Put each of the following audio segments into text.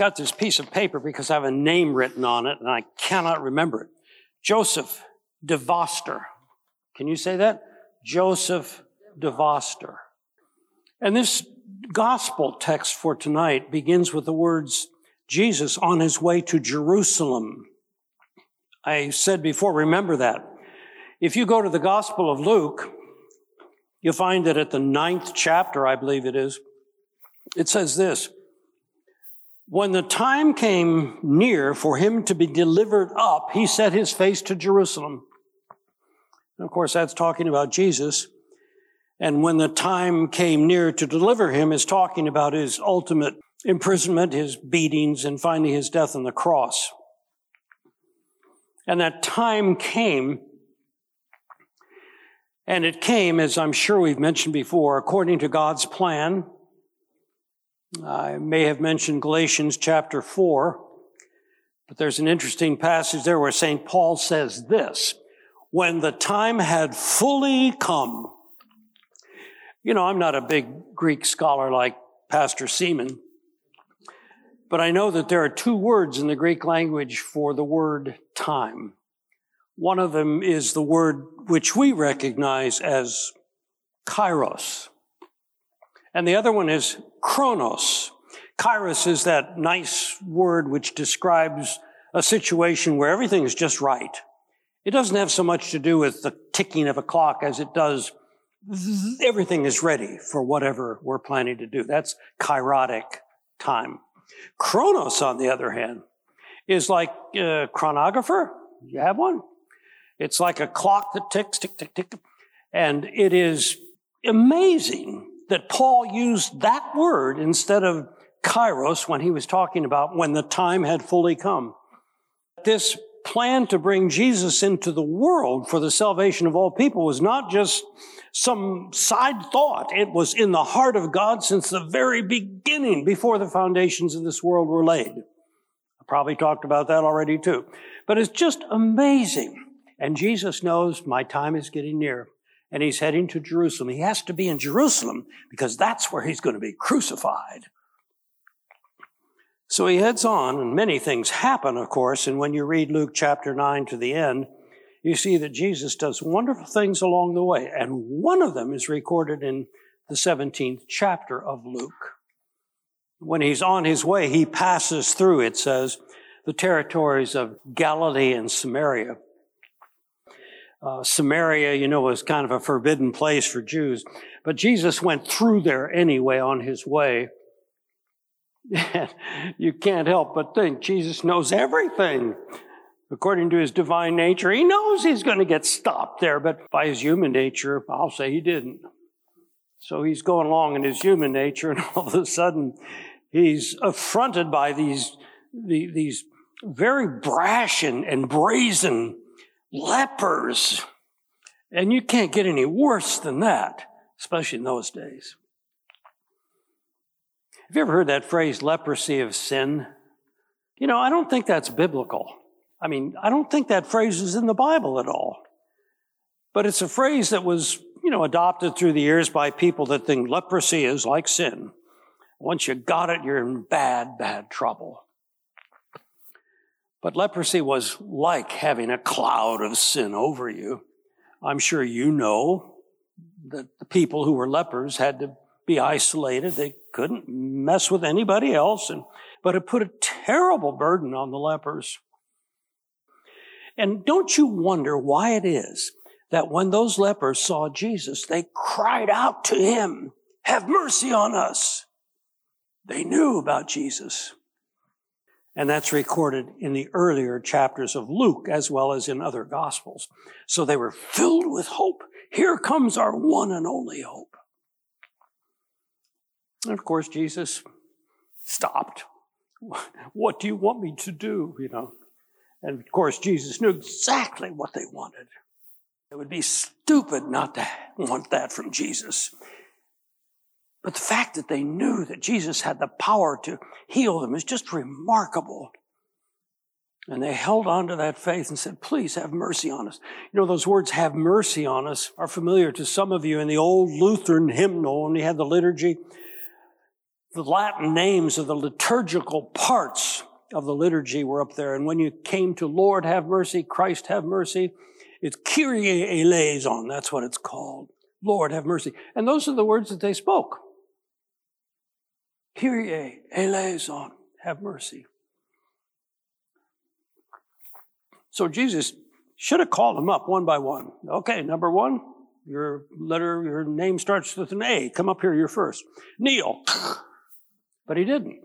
got this piece of paper because I have a name written on it and I cannot remember it. Joseph de Veuster. Can you say that? Joseph de Veuster. And this gospel text for tonight begins with the words Jesus on his way to Jerusalem. I said before, remember that. If you go to the Gospel of Luke, you'll find that at the ninth chapter, I believe it is, it says this When the time came near for him to be delivered up, he set his face to Jerusalem. And of course, that's talking about Jesus. And when the time came near to deliver him, is talking about his ultimate imprisonment, his beatings, and finally his death on the cross. And that time came, and it came, as I'm sure we've mentioned before, according to God's plan. I may have mentioned Galatians chapter 4, but there's an interesting passage there where St. Paul says this When the time had fully come, you know, I'm not a big Greek scholar like Pastor Seaman, but I know that there are two words in the Greek language for the word time. One of them is the word which we recognize as kairos. And the other one is chronos. Kairos is that nice word which describes a situation where everything is just right. It doesn't have so much to do with the ticking of a clock as it does everything is ready for whatever we're planning to do. That's kairotic time. Chronos, on the other hand, is like a chronographer. You have one? It's like a clock that ticks, tick, tick, tick. And it is amazing that Paul used that word instead of kairos when he was talking about when the time had fully come. This plan to bring Jesus into the world for the salvation of all people was not just some side thought. It was in the heart of God since the very beginning, before the foundations of this world were laid. I probably talked about that already too. But it's just amazing. And Jesus knows my time is getting near and he's heading to Jerusalem. He has to be in Jerusalem because that's where he's going to be crucified. So he heads on, and many things happen, of course. And when you read Luke chapter 9 to the end, you see that Jesus does wonderful things along the way. And one of them is recorded in the 17th chapter of Luke. When he's on his way, he passes through, it says, the territories of Galilee and Samaria. Uh, Samaria, you know, was kind of a forbidden place for Jews, but Jesus went through there anyway on his way. you can't help but think Jesus knows everything according to his divine nature, he knows he's going to get stopped there, but by his human nature, I'll say he didn't. So he's going along in his human nature, and all of a sudden, he's affronted by these, these very brash and, and brazen lepers. And you can't get any worse than that, especially in those days. Have you ever heard that phrase, leprosy of sin? You know, I don't think that's biblical. I mean, I don't think that phrase is in the Bible at all. But it's a phrase that was, you know, adopted through the years by people that think leprosy is like sin. Once you got it, you're in bad, bad trouble. But leprosy was like having a cloud of sin over you. I'm sure you know that the people who were lepers had to be isolated. They couldn't mess with anybody else. And, but it put a terrible burden on the lepers. And don't you wonder why it is that when those lepers saw Jesus, they cried out to him, have mercy on us. They knew about Jesus. And that's recorded in the earlier chapters of Luke as well as in other gospels. So they were filled with hope. Here comes our one and only hope. And of course, Jesus stopped. What do you want me to do? You know, and of course, Jesus knew exactly what they wanted. It would be stupid not to want that from Jesus. But the fact that they knew that Jesus had the power to heal them is just remarkable. And they held on to that faith and said, Please have mercy on us. You know, those words, have mercy on us, are familiar to some of you in the old Lutheran hymnal when we had the liturgy. the Latin names of the liturgical parts of the liturgy were up there. And when you came to Lord have mercy, Christ have mercy, it's Kyrie eleison. That's what it's called. Lord have mercy. And those are the words that they spoke. Kyrie eleison. Have mercy. So Jesus should have called them up one by one. Okay, number one, your letter, your name starts with an A. Come up here, you're first. Kneel. But he didn't.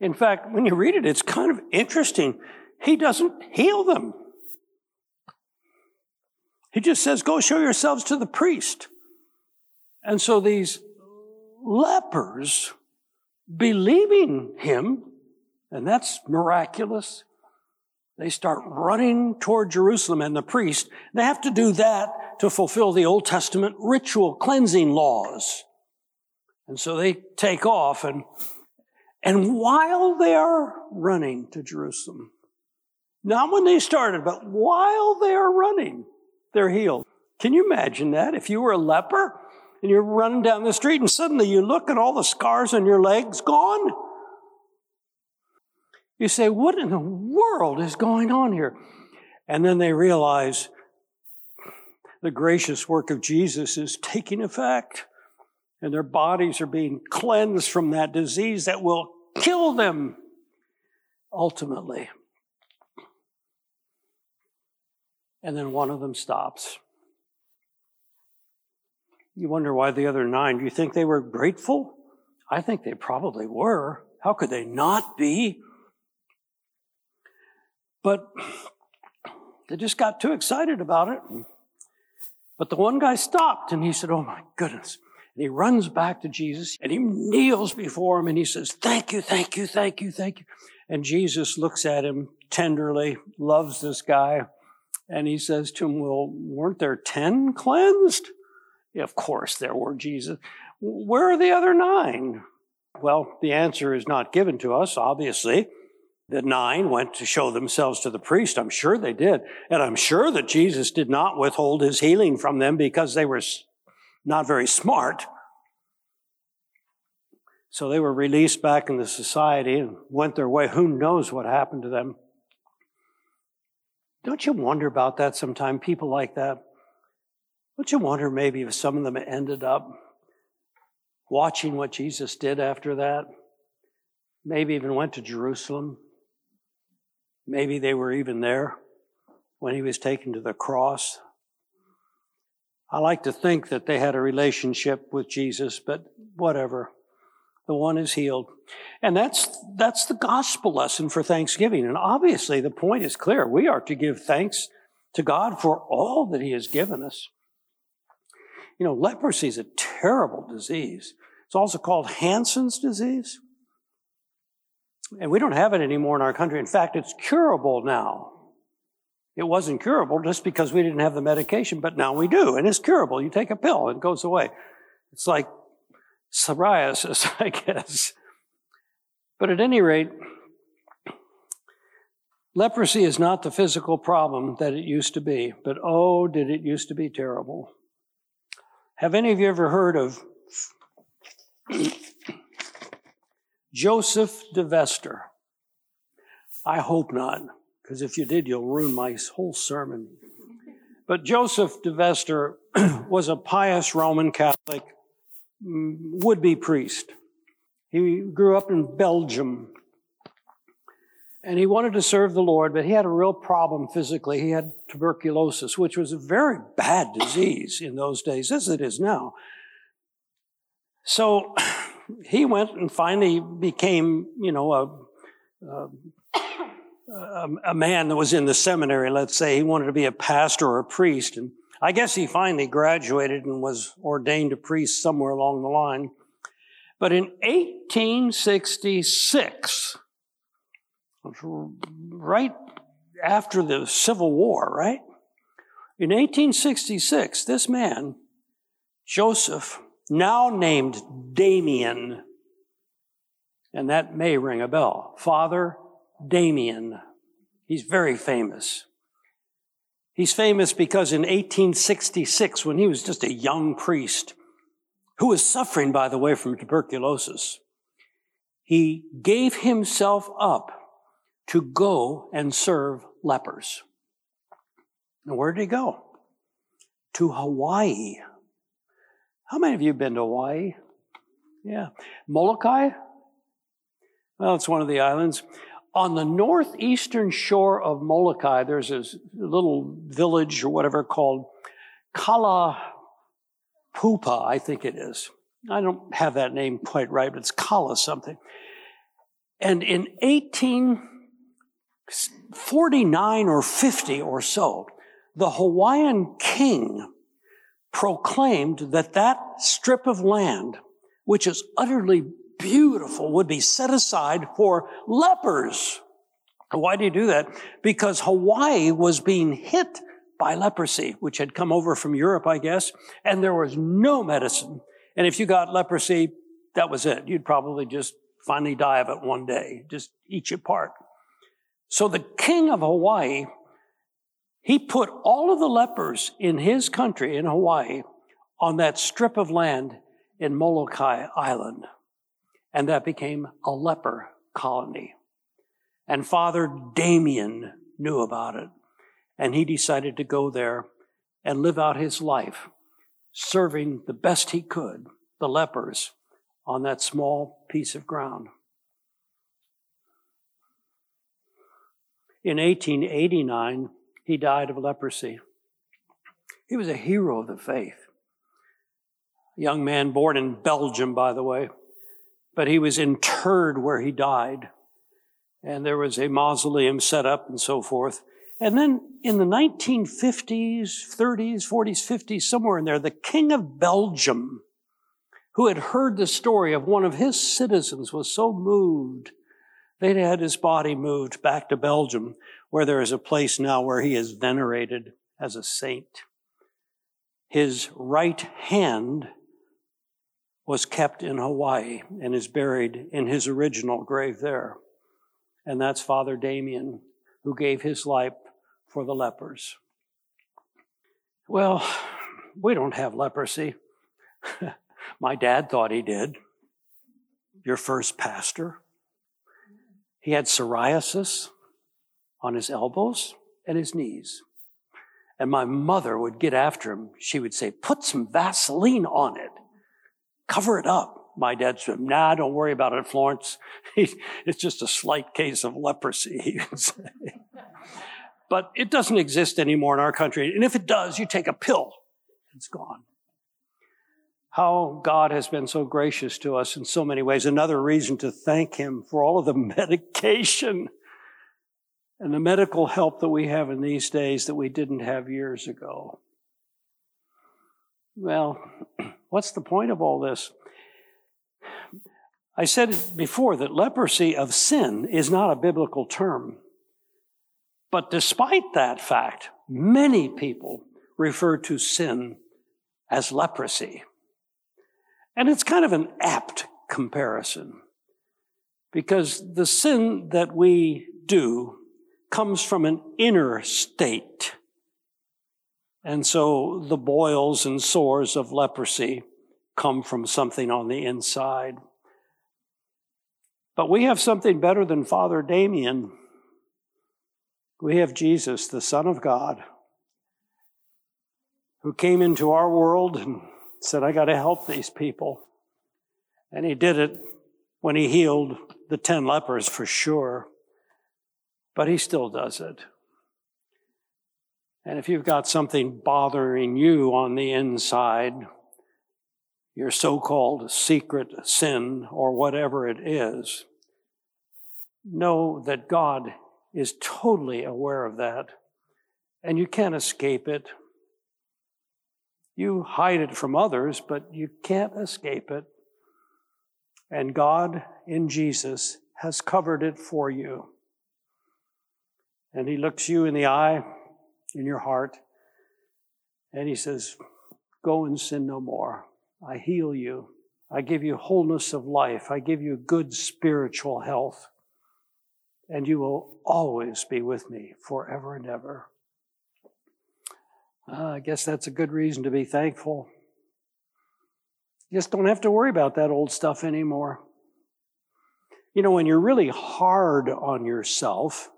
In fact, when you read it, it's kind of interesting. He doesn't heal them. He just says, Go show yourselves to the priest. And so these lepers, believing him, and that's miraculous, they start running toward Jerusalem and the priest. They have to do that to fulfill the Old Testament ritual cleansing laws. And so they take off and, and while they are running to Jerusalem, not when they started, but while they are running, they're healed. Can you imagine that? If you were a leper and you're running down the street and suddenly you look and all the scars on your legs gone? You say, what in the world is going on here? And then they realize the gracious work of Jesus is taking effect and their bodies are being cleansed from that disease that will kill them ultimately. And then one of them stops. You wonder why the other nine, do you think they were grateful? I think they probably were. How could they not be? But they just got too excited about it. But the one guy stopped and he said, Oh my goodness. And he runs back to Jesus and he kneels before him and he says, Thank you, thank you, thank you, thank you. And Jesus looks at him tenderly, loves this guy, and he says to him, Well, weren't there 10 cleansed? Of course there were, Jesus. Where are the other nine? Well, the answer is not given to us, obviously. The nine went to show themselves to the priest. I'm sure they did. And I'm sure that Jesus did not withhold his healing from them because they were not very smart. So they were released back into society and went their way. Who knows what happened to them? Don't you wonder about that sometime? People like that. Don't you wonder maybe if some of them ended up watching what Jesus did after that? Maybe even went to Jerusalem. Maybe they were even there when he was taken to the cross. I like to think that they had a relationship with Jesus, but whatever. The one is healed. And that's, that's the gospel lesson for Thanksgiving. And obviously the point is clear. We are to give thanks to God for all that he has given us. You know, leprosy is a terrible disease. It's also called Hansen's disease. And we don't have it anymore in our country. In fact, it's curable now. It wasn't curable just because we didn't have the medication, but now we do, and it's curable. You take a pill, and it goes away. It's like psoriasis, I guess. But at any rate, leprosy is not the physical problem that it used to be, but oh, did it used to be terrible. Have any of you ever heard of Joseph de Veuster? I hope not, because if you did, you'll ruin my whole sermon. But Joseph de Veuster was a pious Roman Catholic mm, would be priest. He grew up in Belgium and he wanted to serve the Lord, but he had a real problem physically. He had tuberculosis, which was a very bad disease in those days, as it is now. So he went and finally became, you know, a, a, um, a man that was in the seminary, let's say. He wanted to be a pastor or a priest. And I guess he finally graduated and was ordained a priest somewhere along the line. But in 1866, right after the Civil War, right? In 1866, this man, Joseph, now named Damien, and that may ring a bell, Father Damien. He's very famous. He's famous because in 1866, when he was just a young priest, who was suffering, by the way, from tuberculosis, he gave himself up to go and serve lepers. And where did he go? To Hawaii. How many of you have been to Hawaii? Yeah. Molokai? Well, it's one of the islands. On the northeastern shore of Molokai, there's this little village or whatever called Kala Pupa, I think it is. I don't have that name quite right, but it's Kala something. And in 1849 or 50 or so, the Hawaiian king proclaimed that that strip of land, which is utterly beautiful, would be set aside for lepers. Why do you do that? Because Hawaii was being hit by leprosy, which had come over from Europe, I guess, and there was no medicine. And if you got leprosy, that was it. You'd probably just finally die of it one day, just eat you apart. So the king of Hawaii, he put all of the lepers in his country, in Hawaii, on that strip of land in Molokai Island. And that became a leper colony. And Father Damien knew about it and he decided to go there and live out his life, serving the best he could the lepers on that small piece of ground. In 1889, he died of leprosy. He was a hero of the faith. A young man born in Belgium, by the way, but he was interred where he died. And there was a mausoleum set up and so forth. And then in the 1950s, 30s, 40s, 50s, somewhere in there, the King of Belgium, who had heard the story of one of his citizens, was so moved, they'd had his body moved back to Belgium, where there is a place now where he is venerated as a saint. His right hand was kept in Hawaii and is buried in his original grave there. And that's Father Damien, who gave his life for the lepers. Well, we don't have leprosy. My dad thought he did. Your first pastor. He had psoriasis on his elbows and his knees. And my mother would get after him. She would say, put some Vaseline on it. Cover it up. My dad said, nah, don't worry about it, Florence. it's just a slight case of leprosy, but it doesn't exist anymore in our country. And if it does, you take a pill, it's gone. How God has been so gracious to us in so many ways. Another reason to thank Him for all of the medication and the medical help that we have in these days that we didn't have years ago. Well, what's the point of all this? I said before that leprosy of sin is not a biblical term. But despite that fact, many people refer to sin as leprosy. And it's kind of an apt comparison because the sin that we do comes from an inner state. And so the boils and sores of leprosy come from something on the inside. But we have something better than Father Damien we have Jesus, the Son of God, who came into our world and said, I got to help these people. And he did it when he healed the 10 lepers for sure, but he still does it. And if you've got something bothering you on the inside, your so called secret sin or whatever it is, know that God is totally aware of that, and you can't escape it. You hide it from others, but you can't escape it. And God in Jesus has covered it for you. And He looks you in the eye, in your heart, and He says, Go and sin no more. I heal you. I give you wholeness of life. I give you good spiritual health and you will always be with me forever and ever. Uh, I guess that's a good reason to be thankful. You just don't have to worry about that old stuff anymore. You know, when you're really hard on yourself,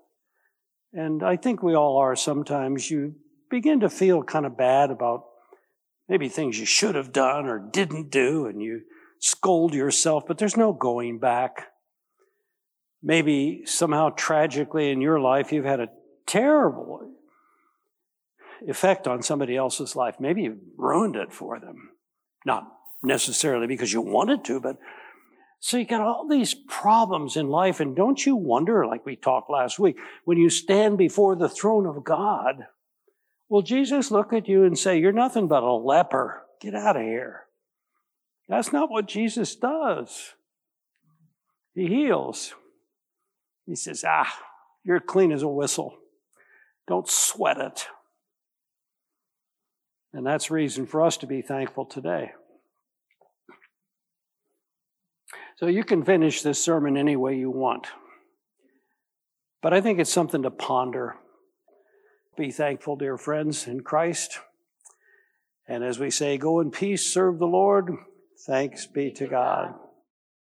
and I think we all are sometimes, you begin to feel kind of bad about maybe things you should have done or didn't do, and you scold yourself, but there's no going back. Maybe somehow tragically in your life, you've had a terrible effect on somebody else's life. Maybe you ruined it for them. Not necessarily because you wanted to, but so you got all these problems in life. And don't you wonder, like we talked last week, when you stand before the throne of God, will Jesus look at you and say, You're nothing but a leper. Get out of here. That's not what Jesus does. He heals. He says, Ah, you're clean as a whistle. Don't sweat it. And that's reason for us to be thankful today. So you can finish this sermon any way you want. But I think it's something to ponder. Be thankful, dear friends, in Christ. And as we say, go in peace, serve the Lord. Thanks be to God.